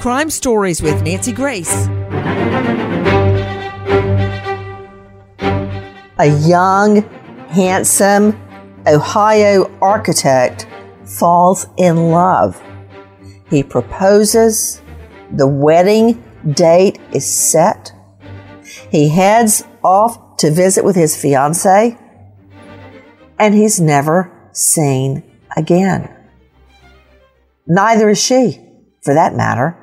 Crime Stories with Nancy Grace. A young, handsome Ohio architect falls in love. He proposes. The wedding date is set. He heads off to visit with his fiancee, and he's never seen again. Neither is she, for that matter.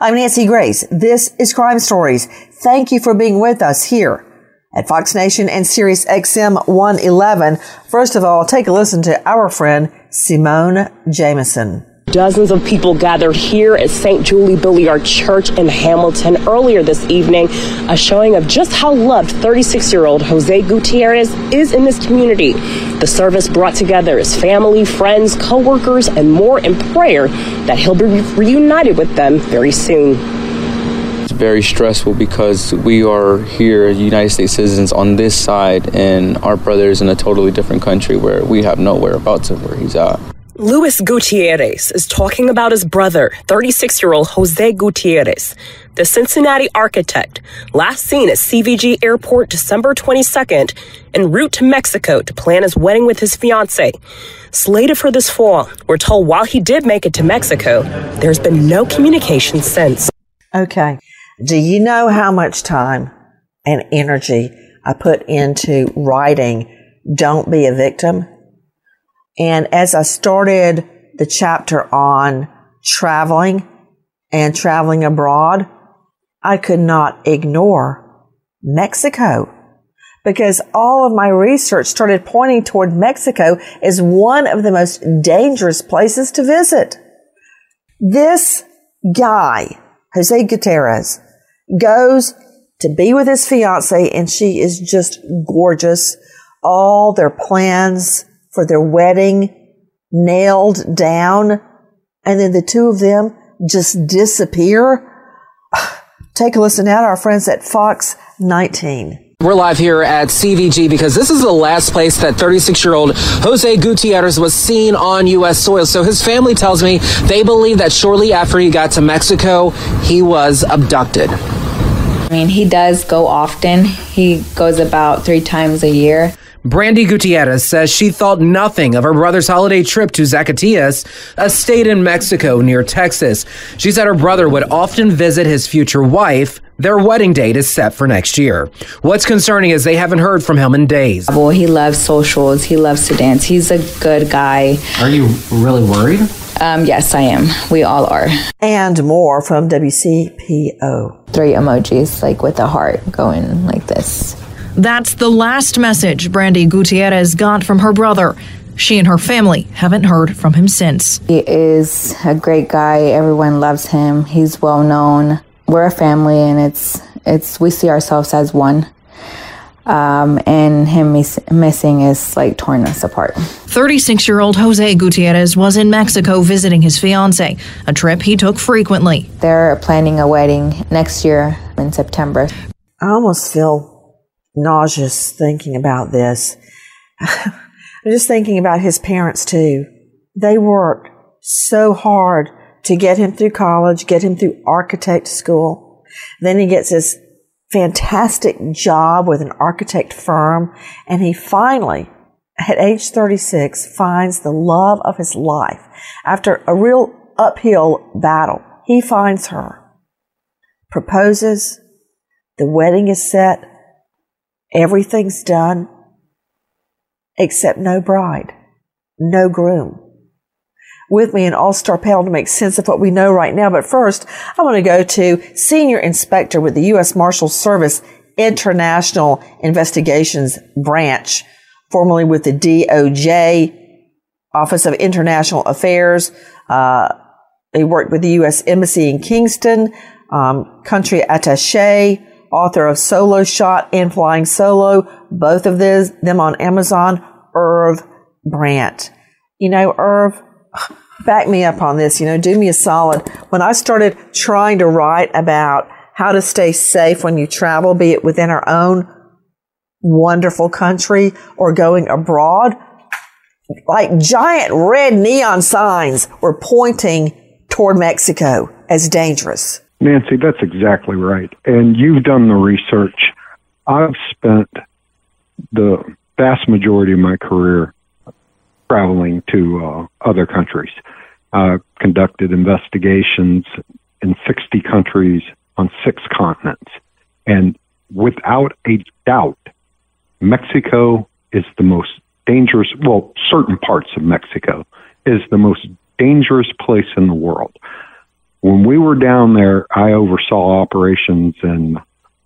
I'm Nancy Grace. This is Crime Stories. Thank you for being with us here at Fox Nation and Sirius XM 111. First of all, take a listen to our friend Simone Jameson. Dozens of people gathered here at St. Julie Billiart Church in Hamilton earlier this evening, a showing of just how loved 36 year old Jose Gutierrez is in this community. The service brought together his family, friends, co workers, and more in prayer that he'll be reunited with them very soon. It's very stressful because we are here, United States citizens, on this side, and our brother is in a totally different country where we have no whereabouts of where he's at. Luis Gutierrez is talking about his brother, 36 year old Jose Gutierrez, the Cincinnati architect, last seen at CVG Airport December 22nd, en route to Mexico to plan his wedding with his fiancee. Slated for this fall, we're told while he did make it to Mexico, there's been no communication since. Okay. Do you know how much time and energy I put into writing Don't Be a Victim? And as I started the chapter on traveling and traveling abroad, I could not ignore Mexico because all of my research started pointing toward Mexico as one of the most dangerous places to visit. This guy, Jose Gutierrez, goes to be with his fiancee and she is just gorgeous. All their plans for their wedding nailed down and then the two of them just disappear. Take a listen now to our friends at Fox 19. We're live here at CVG because this is the last place that 36 year old Jose Gutierrez was seen on U.S. soil. So his family tells me they believe that shortly after he got to Mexico, he was abducted. I mean, he does go often. He goes about three times a year. Brandy Gutierrez says she thought nothing of her brother's holiday trip to Zacatecas, a state in Mexico near Texas. She said her brother would often visit his future wife. Their wedding date is set for next year. What's concerning is they haven't heard from him in days. Well, he loves socials. He loves to dance. He's a good guy. Are you really worried? Um, yes, I am. We all are. And more from WCPO. Three emojis, like with a heart going like this. That's the last message Brandy Gutierrez got from her brother. She and her family haven't heard from him since. He is a great guy. Everyone loves him. He's well known. We're a family, and it's it's we see ourselves as one. Um, and him miss- missing is like torn us apart. 36 year old Jose Gutierrez was in Mexico visiting his fiance, a trip he took frequently. They're planning a wedding next year in September. I almost feel nauseous thinking about this. I'm just thinking about his parents too. They worked so hard to get him through college, get him through architect school. Then he gets his fantastic job with an architect firm, and he finally, at age 36, finds the love of his life. After a real uphill battle, he finds her, proposes, the wedding is set, everything's done, except no bride, no groom with me an all-star panel to make sense of what we know right now. But first, I want to go to Senior Inspector with the U.S. Marshal Service International Investigations Branch, formerly with the DOJ, Office of International Affairs. Uh, he worked with the U.S. Embassy in Kingston, um, country attaché, author of Solo Shot and Flying Solo, both of this, them on Amazon, Irv Brandt. You know, Irv, back me up on this, you know, do me a solid. When I started trying to write about how to stay safe when you travel, be it within our own wonderful country or going abroad, like giant red neon signs were pointing toward Mexico as dangerous. Nancy, that's exactly right. And you've done the research. I've spent the vast majority of my career traveling to uh, other countries. Uh, conducted investigations in 60 countries on six continents. And without a doubt, Mexico is the most dangerous, well, certain parts of Mexico is the most dangerous place in the world. When we were down there, I oversaw operations in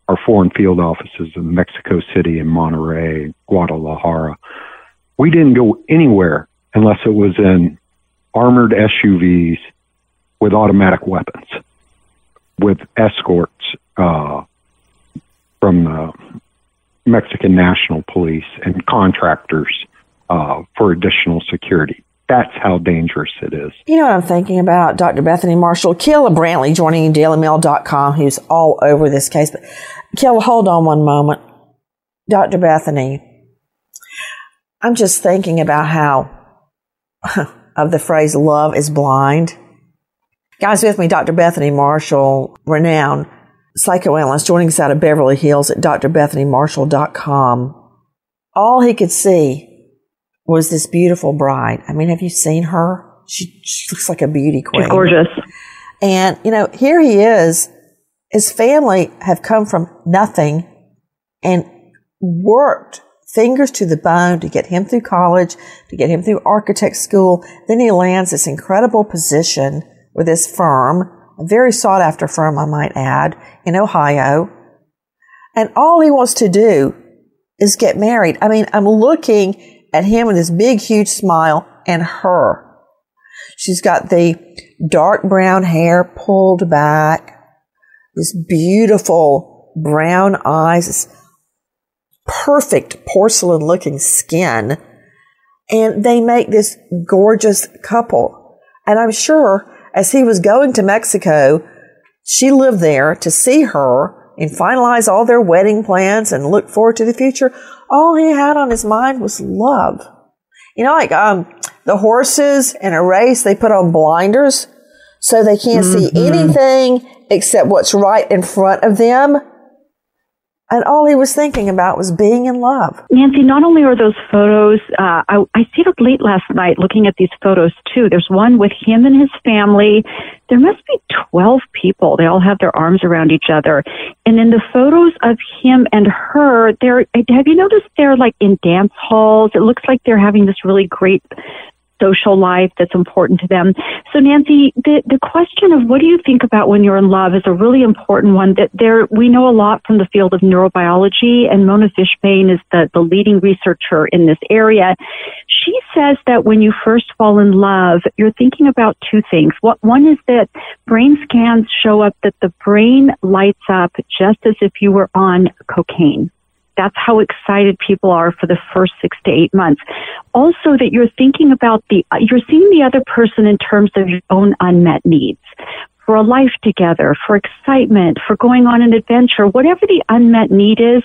our foreign field offices in Mexico City and Monterrey, Guadalajara. We didn't go anywhere unless it was in armored SUVs with automatic weapons, with escorts uh, from the Mexican National Police and contractors uh, for additional security. That's how dangerous it is. You know what I'm thinking about? Dr. Bethany Marshall, Kayla Brantley joining DailyMail.com, who's all over this case. But Kayla, hold on one moment. Dr. Bethany, I'm just thinking about how of the phrase love is blind. Guys, with me, Dr. Bethany Marshall, renowned psychoanalyst, joining us out of Beverly Hills at drbethanymarshall.com. All he could see was this beautiful bride. I mean, have you seen her? She, she looks like a beauty queen. She's gorgeous. And, you know, here he is. His family have come from nothing and worked fingers to the bone to get him through college, to get him through architect school. Then he lands this incredible position with this firm, a very sought after firm, I might add, in Ohio. And all he wants to do is get married. I mean, I'm looking at him with this big, huge smile and her. She's got the dark brown hair pulled back, this beautiful brown eyes, this perfect porcelain looking skin. And they make this gorgeous couple. And I'm sure as he was going to Mexico, she lived there to see her and finalize all their wedding plans and look forward to the future. All he had on his mind was love. You know, like um, the horses in a race, they put on blinders so they can't mm-hmm. see anything except what's right in front of them. And all he was thinking about was being in love. Nancy, not only are those photos, uh, I, I stayed up late last night looking at these photos too. There's one with him and his family. There must be 12 people. They all have their arms around each other. And in the photos of him and her, they're, have you noticed they're like in dance halls? It looks like they're having this really great social life that's important to them. So Nancy, the, the question of what do you think about when you're in love is a really important one that there, we know a lot from the field of neurobiology and Mona Fishbane is the, the leading researcher in this area. She says that when you first fall in love, you're thinking about two things. What, one is that brain scans show up that the brain lights up just as if you were on cocaine. That's how excited people are for the first six to eight months. Also that you're thinking about the, you're seeing the other person in terms of your own unmet needs. For a life together, for excitement, for going on an adventure, whatever the unmet need is,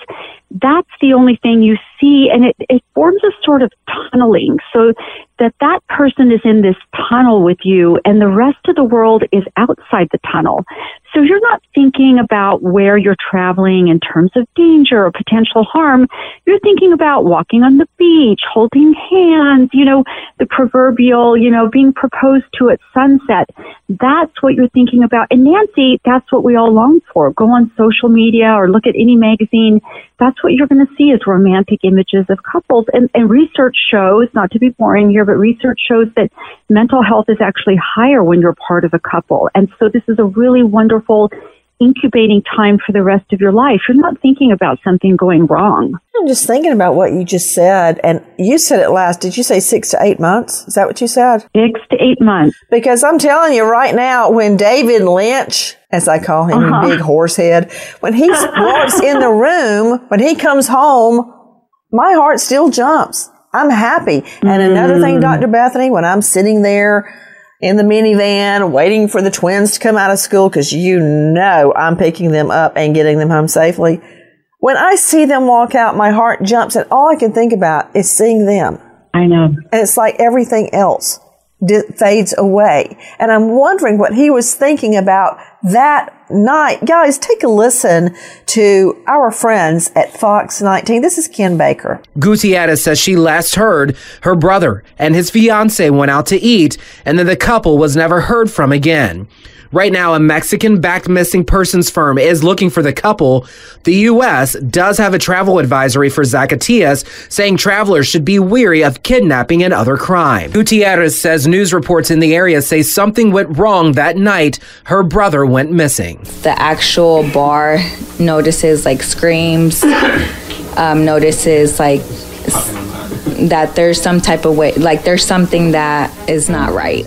that's the only thing you see. And it, it forms a sort of tunneling. So that that person is in this tunnel with you and the rest of the world is outside the tunnel. So you're not thinking about where you're traveling in terms of danger or potential harm. You're thinking about walking on the beach, holding hands, you know, the proverbial, you know, being proposed to at sunset. That's what you're thinking about. And Nancy, that's what we all long for. Go on social media or look at any magazine. That's what you're going to see is romantic images of couples. And, and research shows, not to be boring here, but research shows that mental health is actually higher when you're part of a couple. And so this is a really wonderful incubating time for the rest of your life. You're not thinking about something going wrong. I'm just thinking about what you just said, and you said it last. Did you say six to eight months? Is that what you said? Six to eight months. Because I'm telling you right now, when David Linch, as I call him, uh-huh. big horse head, when he walks in the room, when he comes home, my heart still jumps. I'm happy. And another thing, mm. Dr. Bethany, when I'm sitting there in the minivan waiting for the twins to come out of school because you know I'm picking them up and getting them home safely. When I see them walk out, my heart jumps and all I can think about is seeing them. I know. And it's like everything else fades away. And I'm wondering what he was thinking about that night. Guys, take a listen to our friends at Fox 19. This is Ken Baker. Gutierrez says she last heard her brother and his fiance went out to eat and then the couple was never heard from again. Right now, a Mexican backed missing persons firm is looking for the couple. The U.S. does have a travel advisory for Zacatecas, saying travelers should be weary of kidnapping and other crime. Gutierrez says news reports in the area say something went wrong that night. Her brother went missing. The actual bar notices like screams, um, notices like that there's some type of way, like there's something that is not right.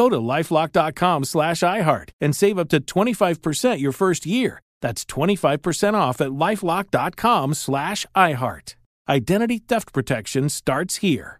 Go to lifelock.com slash iHeart and save up to 25% your first year. That's 25% off at lifelock.com slash iHeart. Identity theft protection starts here.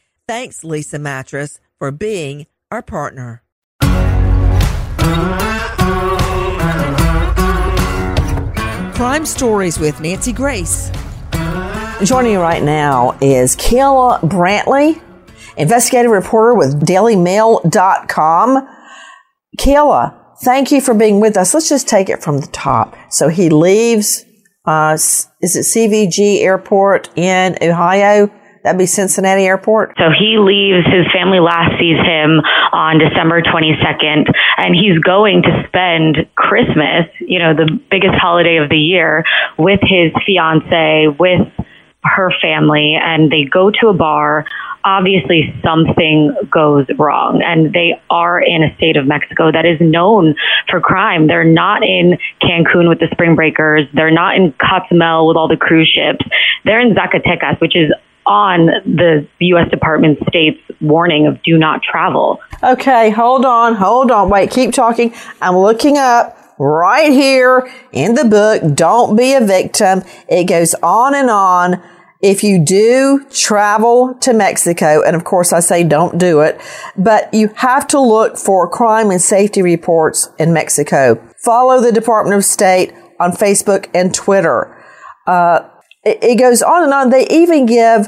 Thanks, Leesa Mattress, for being our partner. Crime Stories with Nancy Grace. Joining you right now is Kayla Brantley, investigative reporter with DailyMail.com. Kayla, thank you for being with us. Let's just take it from the top. So he leaves, uh, is it CVG Airport in Ohio? That'd be Cincinnati Airport. So he leaves. His family last sees him on December 22nd, and he's going to spend Christmas, you know, the biggest holiday of the year, with his fiance, with her family, and they go to a bar. Obviously, something goes wrong, and they are in a state of Mexico that is known for crime. They're not in Cancun with the spring breakers. They're not in Cozumel with all the cruise ships. They're in Zacatecas, which is on the U.S. Department of state's warning of do not travel. Okay, hold on, hold on. Wait, keep talking. I'm looking up right here in the book, Don't Be a Victim. It goes on and on. If you do travel to Mexico, and of course I say don't do it, but you have to look for crime and safety reports in Mexico. Follow the Department of State on Facebook and Twitter. Uh, it, it goes on and on. They even give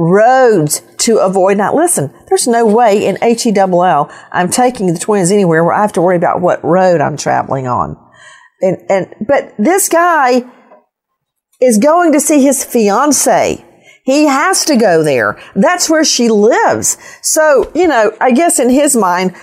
roads to avoid. Now, listen, there's no way in HELL I'm taking the twins anywhere where I have to worry about what road I'm traveling on. And, and, but this guy is going to see his fiance. He has to go there. That's where she lives. So, you know, I guess in his mind,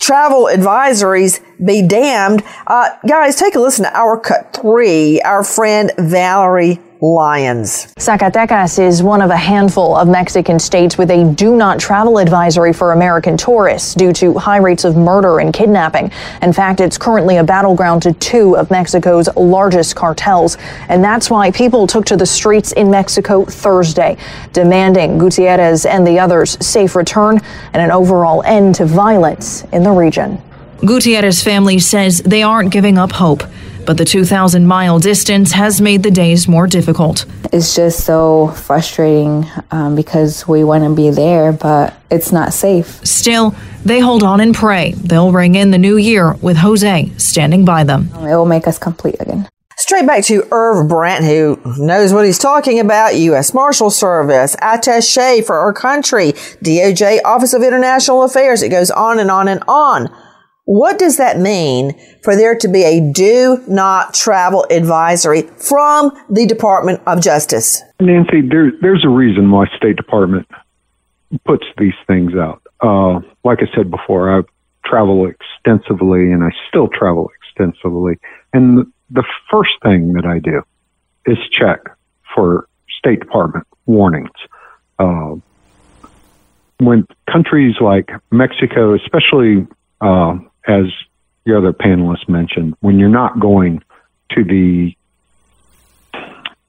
travel advisories be damned. Uh, guys, take a listen to our cut three. Our friend Valerie Lyons. Zacatecas is one of a handful of Mexican states with a do not travel advisory for American tourists due to high rates of murder and kidnapping. In fact, it's currently a battleground to two of Mexico's largest cartels. And that's why people took to the streets in Mexico Thursday, demanding Gutierrez and the others safe return and an overall end to violence in the region. Gutierrez family says they aren't giving up hope but the 2,000 mile distance has made the days more difficult. It's just so frustrating um, because we want to be there, but it's not safe. Still, they hold on and pray they'll ring in the new year with Jose standing by them. It will make us complete again. Straight back to Irv Brandt, who knows what he's talking about. U.S. Marshal Service, attache for our country, DOJ Office of International Affairs. It goes on and on and on. What does that mean for there to be a do not travel advisory from the Department of Justice? Nancy, there, there's a reason why State Department puts these things out. Uh, like I said before, I travel extensively and I still travel extensively. And the, first thing that I do is check for State Department warnings. Uh, when countries like Mexico, especially uh, as the other panelists mentioned, when you're not going to the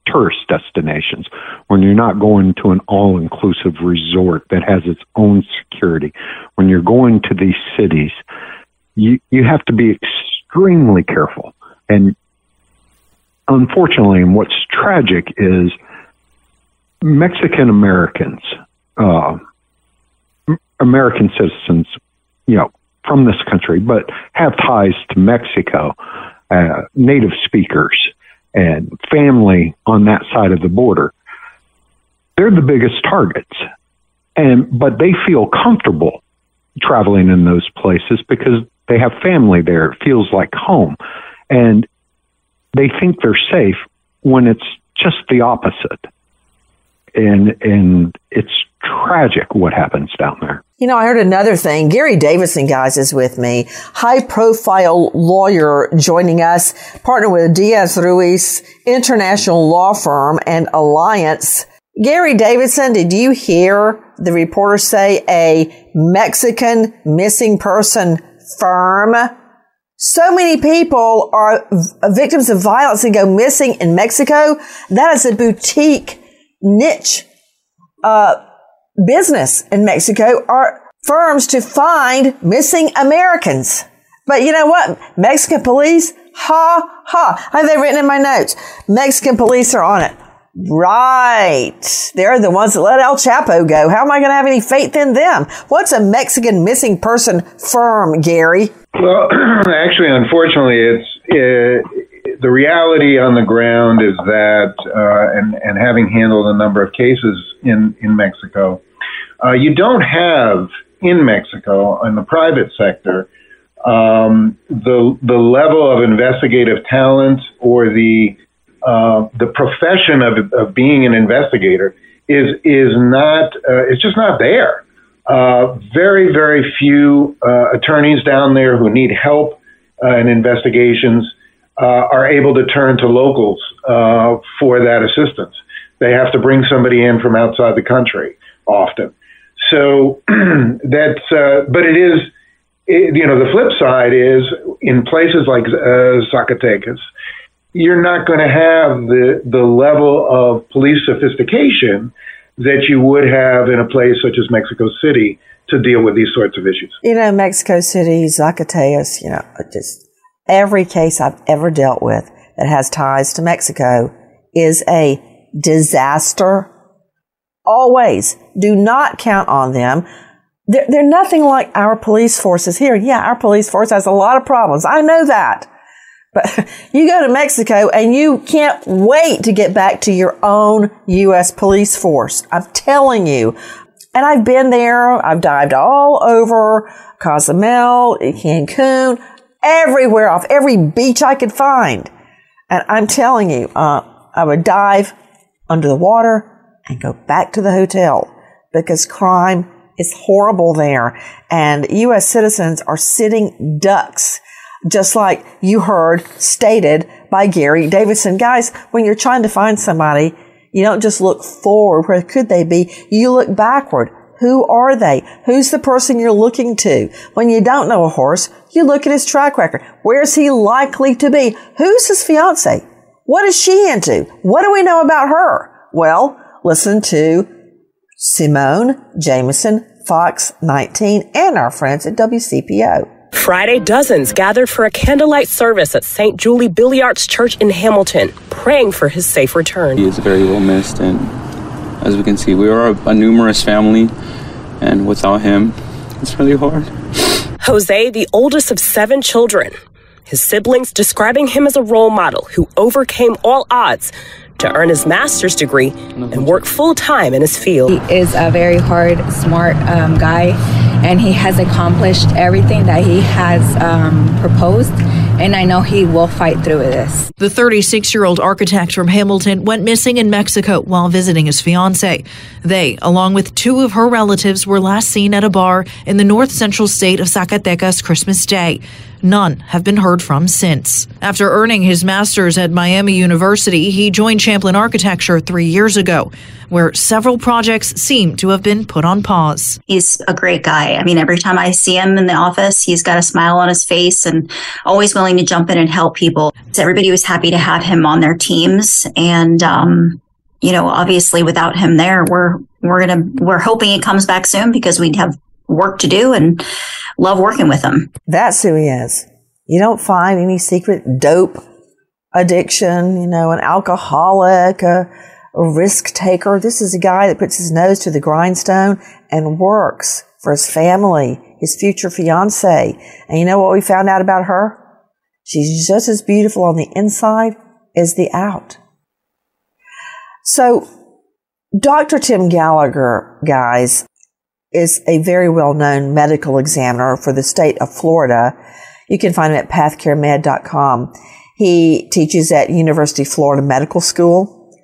tourist destinations, when you're not going to an all inclusive resort that has its own security, when you're going to these cities, you, you have to be extremely careful. And unfortunately, and what's tragic is Mexican Americans, uh, American citizens, you know, from this country, but have ties to Mexico, uh, native speakers, and family on that side of the border. They're the biggest targets, and but they feel comfortable traveling in those places because they have family there. It feels like home, and they think they're safe when it's just the opposite. And and it's tragic what happens down there. You know, I heard another thing. Gary Davidson, guys, is with me. High profile lawyer joining us, partner with Diaz Ruiz International Law Firm and Alliance. Gary Davidson, did you hear the reporter say a Mexican missing person firm? So many people are victims of violence and go missing in Mexico. That is a boutique niche, uh, business in Mexico are firms to find missing Americans. But you know what? Mexican police, ha ha. Have they written in my notes. Mexican police are on it. Right. They're the ones that let El Chapo go. How am I going to have any faith in them? What's a Mexican missing person firm, Gary? Well, actually, unfortunately, it's the reality on the ground is that, uh, and, and having handled a number of cases in, in Mexico, uh, you don't have in Mexico in the private sector um, the the level of investigative talent or the uh, the profession of, of being an investigator is is not uh, it's just not there. Uh, very very few uh, attorneys down there who need help uh, in investigations are able to turn to locals for that assistance. They have to bring somebody in from outside the country often. So that's, uh, but it is, it, you know, the flip side is in places like uh, Zacatecas, you're not going to have the the level of police sophistication that you would have in a place such as Mexico City to deal with these sorts of issues. You know, Mexico City, Zacatecas, you know, just every case I've ever dealt with that has ties to Mexico is a disaster Always. Do not count on them. They're, they're nothing like our police forces here. Yeah, our police force has a lot of problems. I know that. But you go to Mexico and you can't wait to get back to your own U.S. police force. I'm telling you. And I've been there. I've dived all over Cozumel, Cancun, everywhere off every beach I could find. And I'm telling you, uh, I would dive under the water and go back to the hotel because crime is horrible there. And U.S. citizens are sitting ducks, just like you heard stated by Gary Davidson. Guys, when you're trying to find somebody, you don't just look forward. Where could they be? You look backward. Who are they? Who's the person you're looking to? When you don't know a horse, you look at his track record. Where's he likely to be? Who's his fiance? What is she into? What do we know about her? Well, listen to Simone Jameson, Fox 19, and our friends at WCPO. Friday, dozens gathered for a candlelight service at St. Julie Billiart's Church in Hamilton, praying for his safe return. He is very well missed, and as we can see, we are a, a numerous family, and without him, it's really hard. Jose, the oldest of seven children, his siblings describing him as a role model who overcame all odds to earn his master's degree and work full time in his field. He is a very hard, smart um, guy, and he has accomplished everything that he has um, proposed. And I know he will fight through this. The 36 year old architect from Hamilton went missing in Mexico while visiting his fiancee. They, along with two of her relatives, were last seen at a bar in the north central state of Zacatecas Christmas Day. None have been heard from since. After earning his master's at Miami University, he joined Champlin Architecture three years ago, where several projects seem to have been put on pause. He's a great guy. I mean, every time I see him in the office, he's got a smile on his face and always willing to jump in and help people. So everybody was happy to have him on their teams. And, um, you know, obviously without him there, we're, we're going to, we're hoping he comes back soon because we'd have work to do and love working with him. That's who he is. You don't find any secret dope addiction, you know, an alcoholic, a, a risk taker. This is a guy that puts his nose to the grindstone and works for his family, his future fiance. And you know what we found out about her? She's just as beautiful on the inside as the out. So, Dr. Tim Gallagher, guys, is a very well known medical examiner for the state of Florida. You can find him at pathcaremed.com. He teaches at University of Florida Medical School,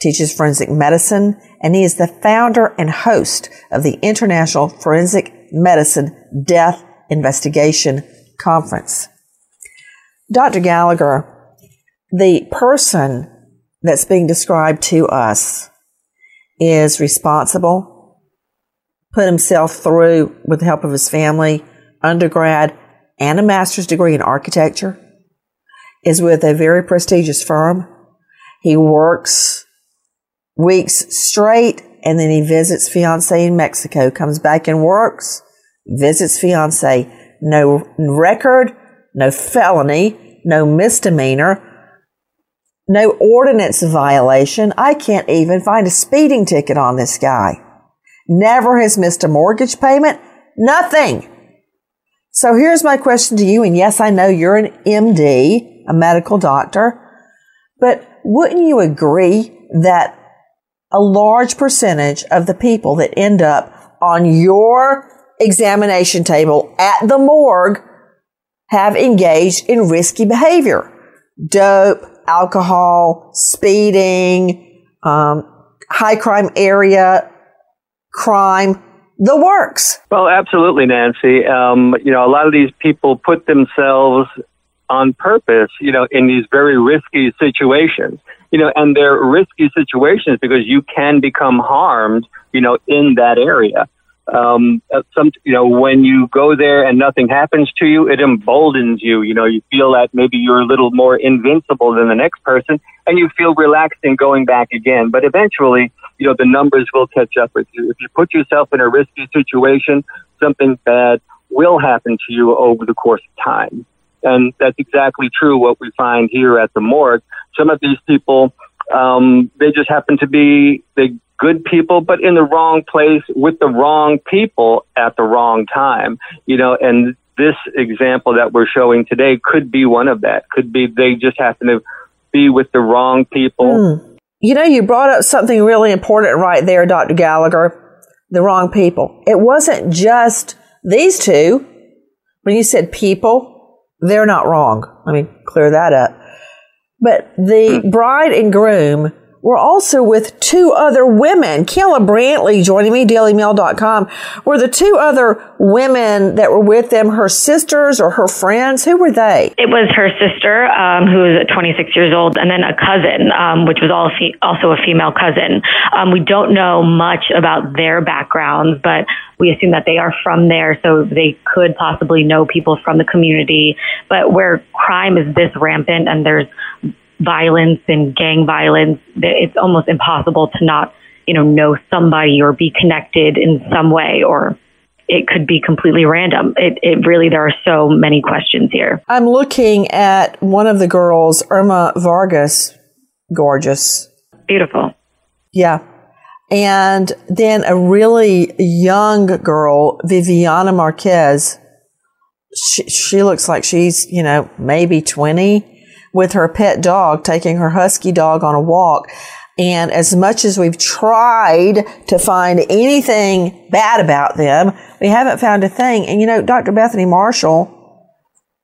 teaches forensic medicine, and he is the founder and host of the International Forensic Medicine Death Investigation Conference. Dr. Gallagher, the person that's being described to us is responsible, put himself through, with the help of his family, undergrad and a master's degree in architecture, is with a very prestigious firm. He works weeks straight and then he visits fiance in Mexico, comes back and works, visits fiance. No record, no felony, no misdemeanor, no ordinance violation. I can't even find a speeding ticket on this guy. Never has missed a mortgage payment. Nothing. So here's my question to you. And yes, I know you're an MD, a medical doctor, but wouldn't you agree that a large percentage of the people that end up on your examination table at the morgue have engaged in risky behavior? Dope, alcohol, speeding, um, high crime area, crime, the works. Well, absolutely, Nancy. Um, you know, a lot of these people put themselves on purpose, you know, in these very risky situations. You know, and they're risky situations because you can become harmed, you know, in that area. Um, uh, some, you know, when you go there and nothing happens to you, it emboldens you. You know, you feel that maybe you're a little more invincible than the next person, and you feel relaxed in going back again. But eventually, you know, the numbers will catch up with you. If you put yourself in a risky situation, something bad will happen to you over the course of time. And that's exactly true what we find here at the morgue. Some of these people, um, they just happen to be the good people, but in the wrong place with the wrong people at the wrong time. You know, and this example that we're showing today could be one of that. Could be they just happen to be with the wrong people. Mm. You know, you brought up something really important right there, Dr. Gallagher. The wrong people. It wasn't just these two. When you said people, they're not wrong. Let me clear that up. But the bride and groom were also with two other women. Kayla Brantley joining me, dailymail.com, were the two other women that were with them her sisters or her friends? Who were they? It was her sister, um, who was 26 years old, and then a cousin, um, which was also a female cousin. Um, we don't know much about their backgrounds, but we assume that they are from there, so they could possibly know people from the community. But where crime is this rampant and there's violence and gang violence, it's almost impossible to not, you know, know somebody or be connected in some way or it could be completely random. It, it really, there are so many questions here. I'm looking at one of the girls, Irma Vargas, gorgeous. Beautiful. Yeah. And then a really young girl, Viviana Marquez. She, she looks like she's, you know, maybe 20 with her pet dog, taking her husky dog on a walk. And as much as we've tried to find anything bad about them, we haven't found a thing. And you know, Dr. Bethany Marshall,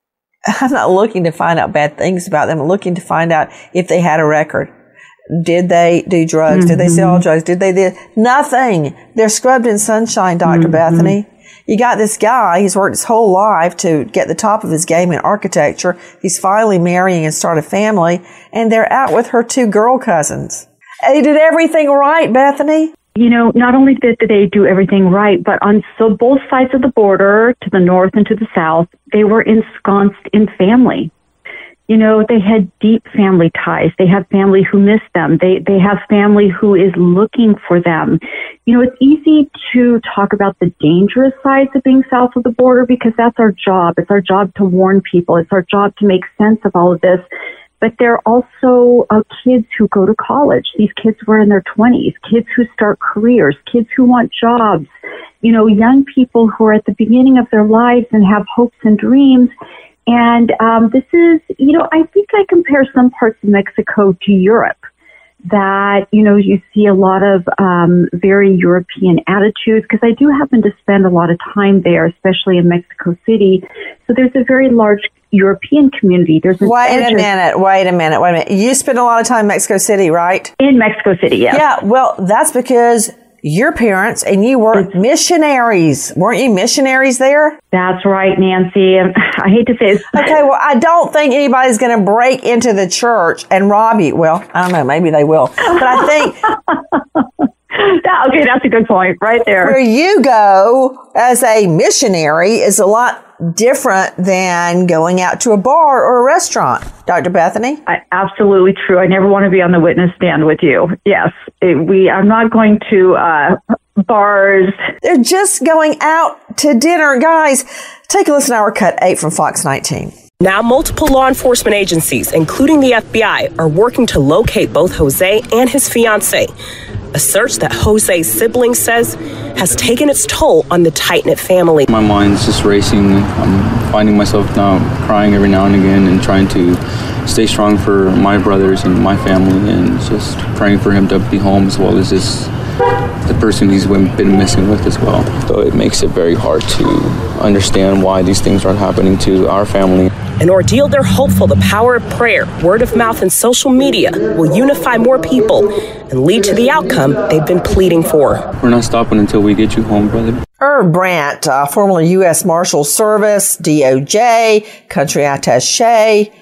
I'm not looking to find out bad things about them. I'm looking to find out if they had a record. Did they do drugs? Mm-hmm. Did they sell mm-hmm. drugs? Did they do nothing? They're scrubbed in sunshine, doctor mm-hmm. Bethany. You got this guy, he's worked his whole life to get the top of his game in architecture. He's finally marrying and start a family, and they're out with her two girl cousins. They did everything right, Bethany. You know, not only did they do everything right, but on so both sides of the border, to the north and to the south, they were ensconced in family you know, they had deep family ties. They have family who miss them. They, they have family who is looking for them. You know, it's easy to talk about the dangerous sides of being south of the border because that's our job. It's our job to warn people. It's our job to make sense of all of this. But there are also uh, kids who go to college. These kids were in their 20s, kids who start careers, kids who want jobs, you know, young people who are at the beginning of their lives and have hopes and dreams and um, this is, you know, I think I compare some parts of Mexico to Europe. that, you know, you see a lot of um, very European attitudes because I do happen to spend a lot of time there, especially in Mexico City. So there's a very large European community. There's wait a minute, wait a minute, wait a minute. You spend a lot of time in Mexico City, right? In Mexico City, yeah. Yeah, well, that's because your parents and you were missionaries. Weren't you missionaries there? That's right, Nancy. I hate to say it. Okay, well, I don't think anybody's going to break into the church and rob you. Well, I don't know. Maybe they will. But I think. that, okay, that's a good point right there. Where you go as a missionary is a lot different than going out to a bar or a restaurant, Dr. Bethany. I, absolutely true. I never want to be on the witness stand with you. Yes, it, we. I'm not going to uh, bars. They're just going out to dinner, guys. Take a listen to our cut eight from Fox 19. Now, multiple law enforcement agencies, including the FBI, are working to locate both Jose and his fiancee. A search that Jose's sibling says has taken its toll on the tight knit family. My mind's just racing. I'm finding myself now crying every now and again and trying to stay strong for my brothers and my family and just praying for him to be home as well as this the person he's been missing with as well. So it makes it very hard to understand why these things aren't happening to our family. An ordeal they're hopeful the power of prayer, word of mouth, and social media will unify more people and lead to the outcome they've been pleading for. We're not stopping until we get you home, brother. Herb Brandt, uh, former U.S. Marshal Service, DOJ, country attache,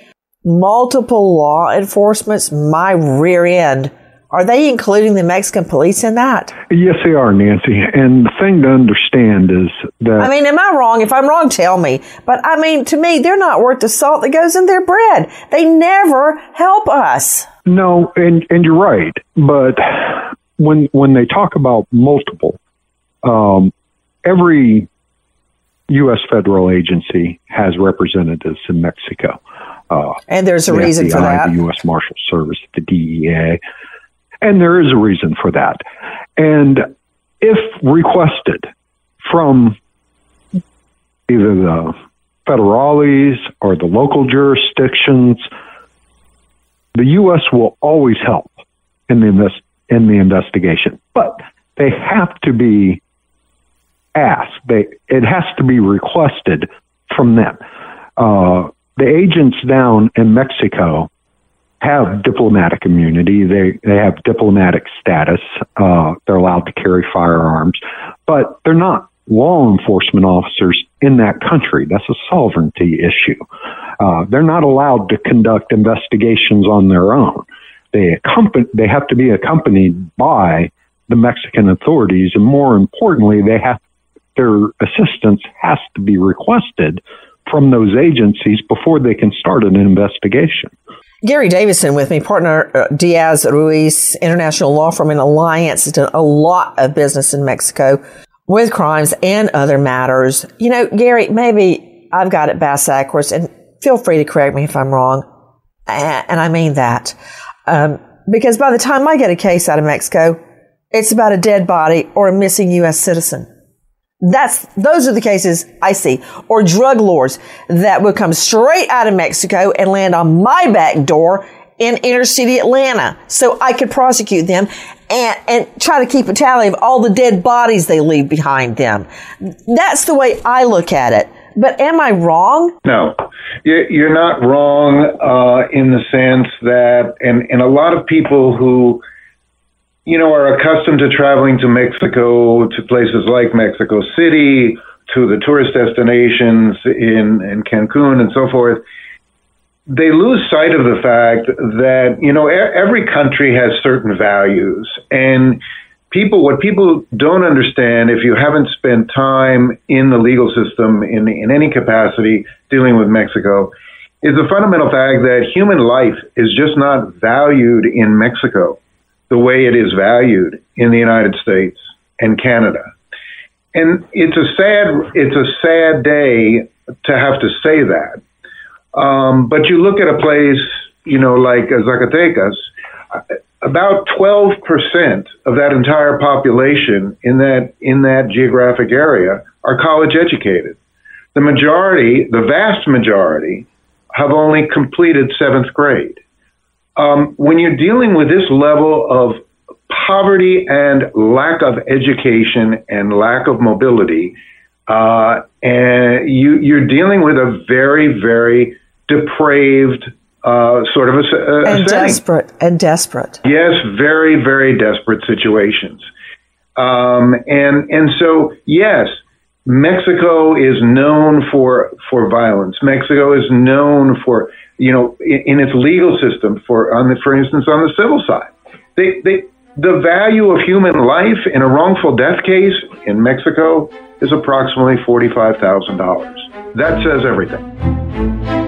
multiple law enforcements, my rear end are they including the Mexican police in that? Yes, they are, Nancy. And the thing to understand is that. I mean, am I wrong? If I'm wrong, tell me. But I mean, to me, they're not worth the salt that goes in their bread. They never help us. No, and, and you're right. But when, when they talk about multiple, um, every U.S. federal agency has representatives in Mexico. Uh, and there's a reason FBI, for that. The U.S. Marshal Service, the DEA. And there is a reason for that. And if requested from either the federales or the local jurisdictions, the U.S. will always help in the invest, in the investigation, but they have to be asked. They it has to be requested from them. Uh, the agents down in Mexico have diplomatic immunity. They they have diplomatic status. Uh, they're allowed to carry firearms, but they're not law enforcement officers in that country. That's a sovereignty issue. Uh, they're not allowed to conduct investigations on their own. They accompany, They have to be accompanied by the Mexican authorities, and more importantly, they have their assistance has to be requested from those agencies before they can start an investigation. Gary Davidson with me, partner uh, Diaz Reus, international law firm and alliance, has done a lot of business in Mexico with crimes and other matters. You know, Gary, maybe I've got it bass backwards, and feel free to correct me if I'm wrong. And I mean that. Um, because by the time I get a case out of Mexico, it's about a dead body or a missing U.S. citizen. That's those are the cases I see, or drug lords that would come straight out of Mexico and land on my back door in inner city Atlanta, so I could prosecute them and and try to keep a tally of all the dead bodies they leave behind them. That's the way I look at it. But am I wrong? No, you're not wrong uh, in the sense that, and and a lot of people who you know, are accustomed to traveling to Mexico, to places like Mexico City, to the tourist destinations in, in Cancun and so forth, they lose sight of the fact that, you know, every country has certain values. And people, what people don't understand, if you haven't spent time in the legal system in, in any capacity dealing with Mexico, is the fundamental fact that human life is just not valued in Mexico the way it is valued in the United States and Canada. And it's a sad it's a sad day to have to say that. Um, but you look at a place, you know, like Zacatecas, about 12% of that entire population in that in that geographic area are college educated. The majority, the vast majority, have only completed seventh grade. Um, when you're dealing with this level of poverty and lack of education and lack of mobility, uh, and you, you're dealing with a very, very depraved uh, sort of a, a and setting. desperate and desperate. Yes, very, very desperate situations. Um, and and so yes, Mexico is known for for violence. Mexico is known for you know in, in its legal system for on the for instance on the civil side, they they the value of human life in a wrongful death case in Mexico is approximately forty five thousand dollars. That says everything.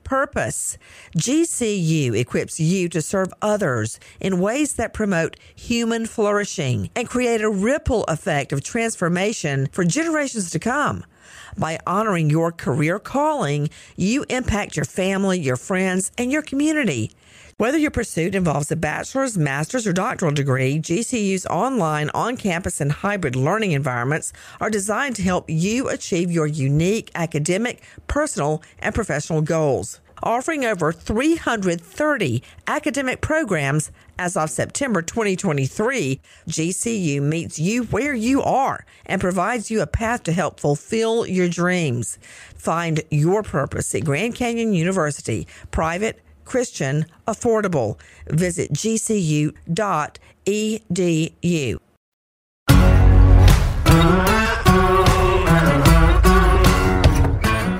purpose. GCU equips you to serve others in ways that promote human flourishing and create a ripple effect of transformation for generations to come. By honoring your career calling, you impact your family, your friends, and your community. Whether your pursuit involves a bachelor's, master's, or doctoral degree, GCU's online, on campus, and hybrid learning environments are designed to help you achieve your unique academic, personal, and professional goals. Offering over 330 academic programs as of September 2023, GCU meets you where you are and provides you a path to help fulfill your dreams. Find your purpose at Grand Canyon University, private, Christian, affordable. Visit gcu.edu.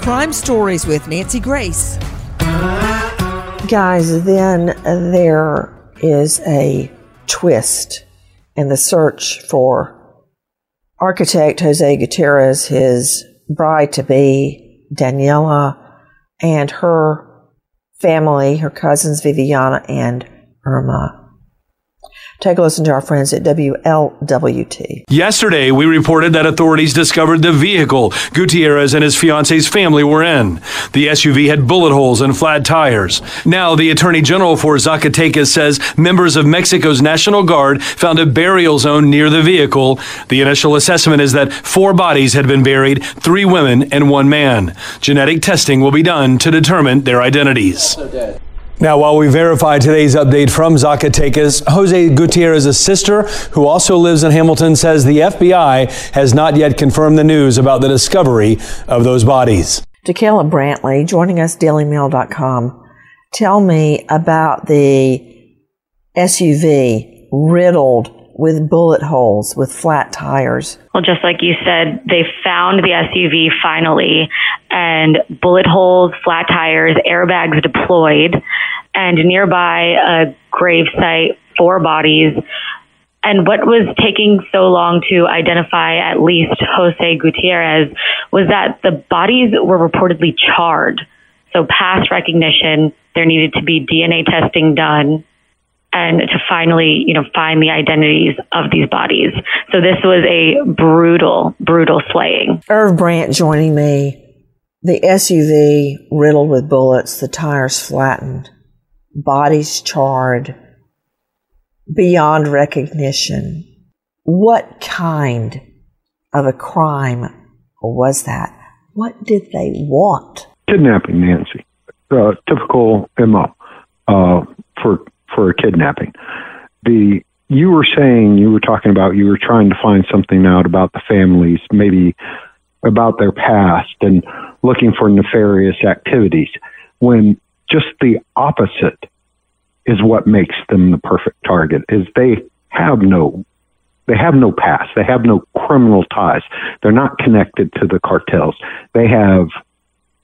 Crime Stories with Nancy Grace. Guys, then there is a twist in the search for architect Jose Gutierrez, his bride to be, Daniela, and her family, her cousins Viviana and Irma. Take a listen to our friends at WLWT. Yesterday, we reported that authorities discovered the vehicle Gutierrez and his fiance's family were in. The SUV had bullet holes and flat tires. Now, the Attorney General for Zacatecas says members of Mexico's National Guard found a burial zone near the vehicle. The initial assessment is that four bodies had been buried, three women and one man. Genetic testing will be done to determine their identities. Now, while we verify today's update from Zacatecas, Jose Gutierrez's sister, who also lives in Hamilton, says the FBI has not yet confirmed the news about the discovery of those bodies. Keila Brantley, joining us, dailymail.com. Tell me about the SUV riddled with bullet holes, with flat tires. Well, just like you said, they found the SUV finally, and bullet holes, flat tires, airbags deployed, and nearby a grave site, four bodies. And what was taking so long to identify at least Jose Gutierrez was that the bodies were reportedly charred. So, past recognition, there needed to be DNA testing done and to finally, you know, find the identities of these bodies. So this was a brutal, brutal slaying. Irv Brandt joining me. The SUV riddled with bullets, the tires flattened, bodies charred, beyond recognition. What kind of a crime was that? What did they want? Kidnapping, Nancy. Uh, typical MO uh, for for a kidnapping. The you were saying you were talking about you were trying to find something out about the families, maybe about their past and looking for nefarious activities when just the opposite is what makes them the perfect target is they have no they have no past. They have no criminal ties. They're not connected to the cartels. They have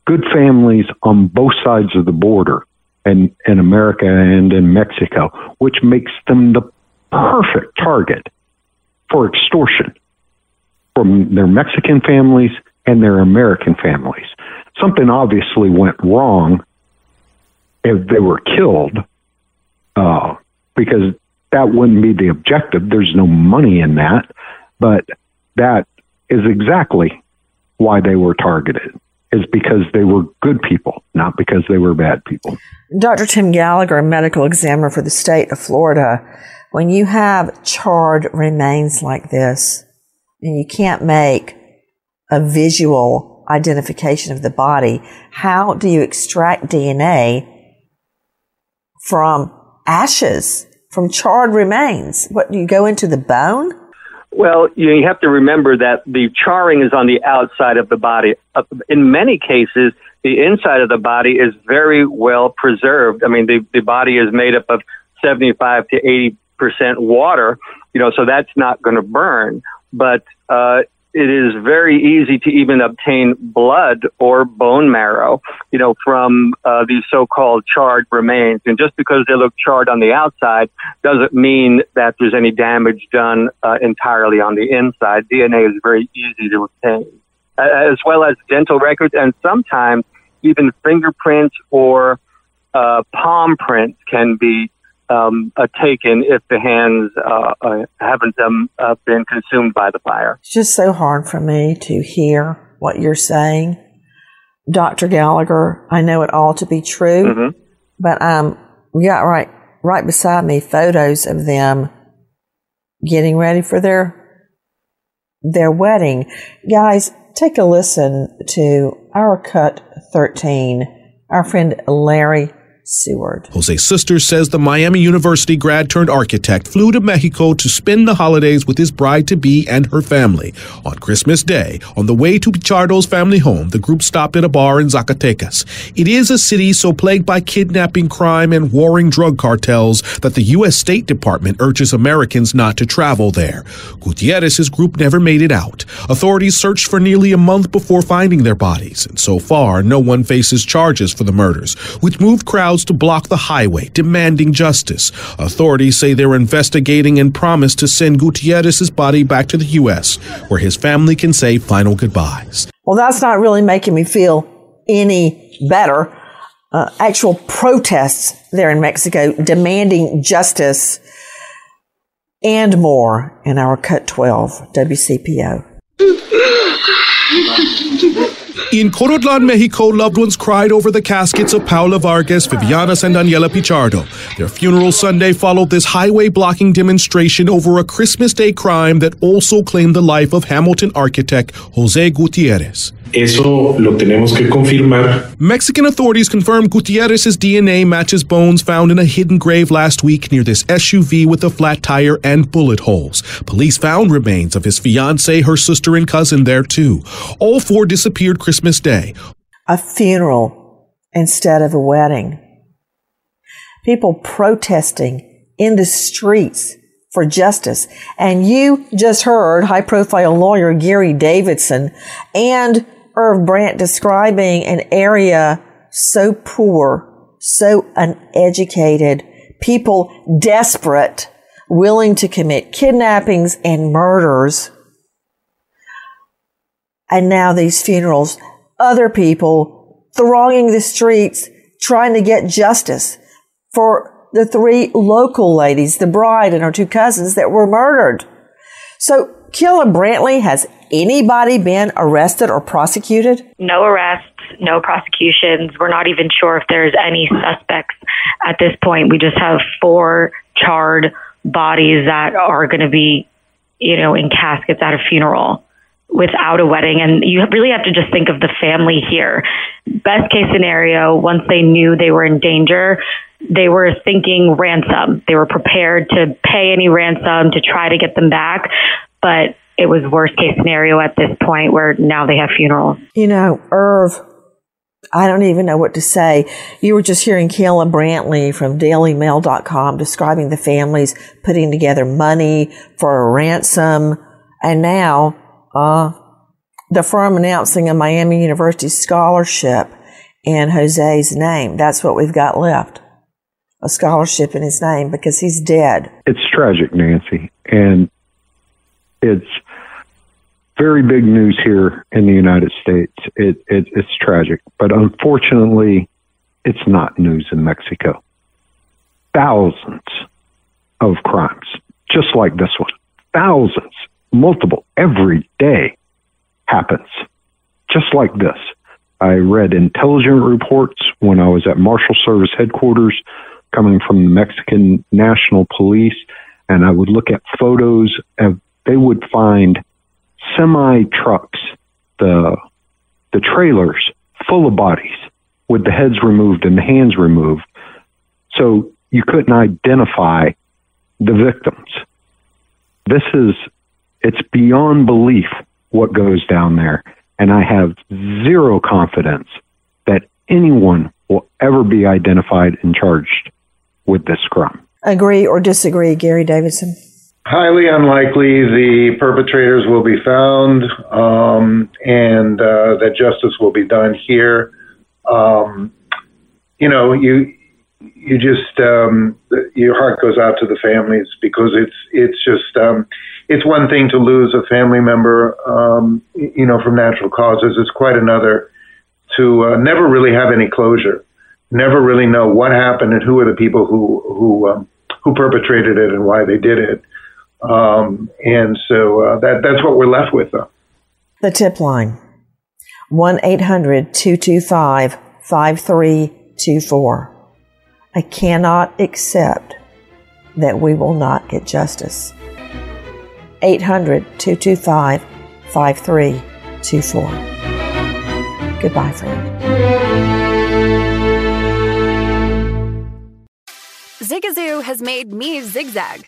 good families on both sides of the border in, in America and in Mexico, which makes them the perfect target for extortion from their Mexican families and their American families. Something obviously went wrong if they were killed, uh, because that wouldn't be the objective. There's no money in that, but that is exactly why they were targeted is because they were good people, not because they were bad people. Dr. Tim Gallagher, a medical examiner for the state of Florida, when you have charred remains like this and you can't make a visual identification of the body, how do you extract DNA from ashes, from charred remains? What do you go into the bone? Well, you have to remember that the charring is on the outside of the body. Uh, in many cases, the inside of the body is very well preserved. I mean, the, the body is made up of 75 to 80 percent water, you know, so that's not going to burn. But uh, it is very easy to even obtain blood or bone marrow, you know, from uh, these so-called charred remains. And just because they look charred on the outside doesn't mean that there's any damage done uh, entirely on the inside. DNA is very easy to obtain, as well as dental records and sometimes even fingerprints or uh, palm prints can be um, uh, taken if the hands uh, uh, haven't um, uh, been consumed by the fire. It's just so hard for me to hear what you're saying. Dr. Gallagher, I know it all to be true, mm-hmm. but um, we got right right beside me photos of them getting ready for their their wedding. Guys, take a listen to our cut 13. Our friend Larry Seward. Jose's sister says the Miami University grad turned architect flew to Mexico to spend the holidays with his bride to be and her family. On Christmas Day, on the way to Pichardo's family home, the group stopped at a bar in Zacatecas. It is a city so plagued by kidnapping crime and warring drug cartels that the U.S. State Department urges Americans not to travel there. Gutierrez's group never made it out. Authorities searched for nearly a month before finding their bodies, and so far, no one faces charges for the murders, which moved crowds to block the highway, demanding justice. Authorities say they're investigating and promise to send Gutierrez's body back to the U.S., where his family can say final goodbyes. Well, that's not really making me feel any better. Uh, actual protests there in Mexico demanding justice and more in our Cut 12 WCPO. In Colotlan, Mexico, loved ones cried over the caskets of Paula Vargas, Vivianas, and Daniela Pichardo. Their funeral Sunday followed this highway blocking demonstration over a Christmas Day crime that also claimed the life of Hamilton architect Jose Gutierrez. Eso lo tenemos que confirmar. Mexican authorities confirmed Gutierrez's DNA matches bones found in a hidden grave last week near this SUV with a flat tire and bullet holes. Police found remains of his fiancee, her sister, and cousin there too. All four disappeared Christmas Day. A funeral instead of a wedding. People protesting in the streets for justice. And you just heard high profile lawyer Gary Davidson and Irv Brandt describing an area so poor, so uneducated, people desperate, willing to commit kidnappings and murders. And now these funerals, other people thronging the streets trying to get justice for the three local ladies, the bride and her two cousins that were murdered. So Keila Brantley has anybody been arrested or prosecuted? No arrests, no prosecutions. We're not even sure if there's any suspects at this point. We just have four charred bodies that are going to be, you know, in caskets at a funeral without a wedding. And you really have to just think of the family here. Best case scenario, once they knew they were in danger, they were thinking ransom. They were prepared to pay any ransom to try to get them back. But it was worst case scenario at this point where now they have funerals. You know, Irv, I don't even know what to say. You were just hearing Keila Brantley from dailymail.com describing the families putting together money for a ransom. And now, uh, the firm announcing a Miami University scholarship in Jose's name. That's what we've got left. A scholarship in his name because he's dead. It's tragic, Nancy. And it's very big news here in the United States. It, it, it's tragic, but unfortunately, it's not news in Mexico. Thousands of crimes, just like this one. Thousands, multiple, every day happens, just like this. I read intelligence reports when I was at Marshal Service headquarters coming from the Mexican National Police, and I would look at photos of they would find semi trucks, the the trailers full of bodies with the heads removed and the hands removed. So you couldn't identify the victims. This is it's beyond belief what goes down there. And I have zero confidence that anyone will ever be identified and charged with this crime. Agree or disagree, Gary Davidson? Highly unlikely the perpetrators will be found um, and uh, that justice will be done here. Um, you know, you you just um, your heart goes out to the families because it's it's just um, it's one thing to lose a family member, um, you know, from natural causes. It's quite another to uh, never really have any closure, never really know what happened and who are the people who who um, who perpetrated it and why they did it. Um, and so uh, that that's what we're left with. Though. The tip line 1 800 225 5324. I cannot accept that we will not get justice. 800 225 5324. Goodbye, friend. Zigazoo has made me zigzag.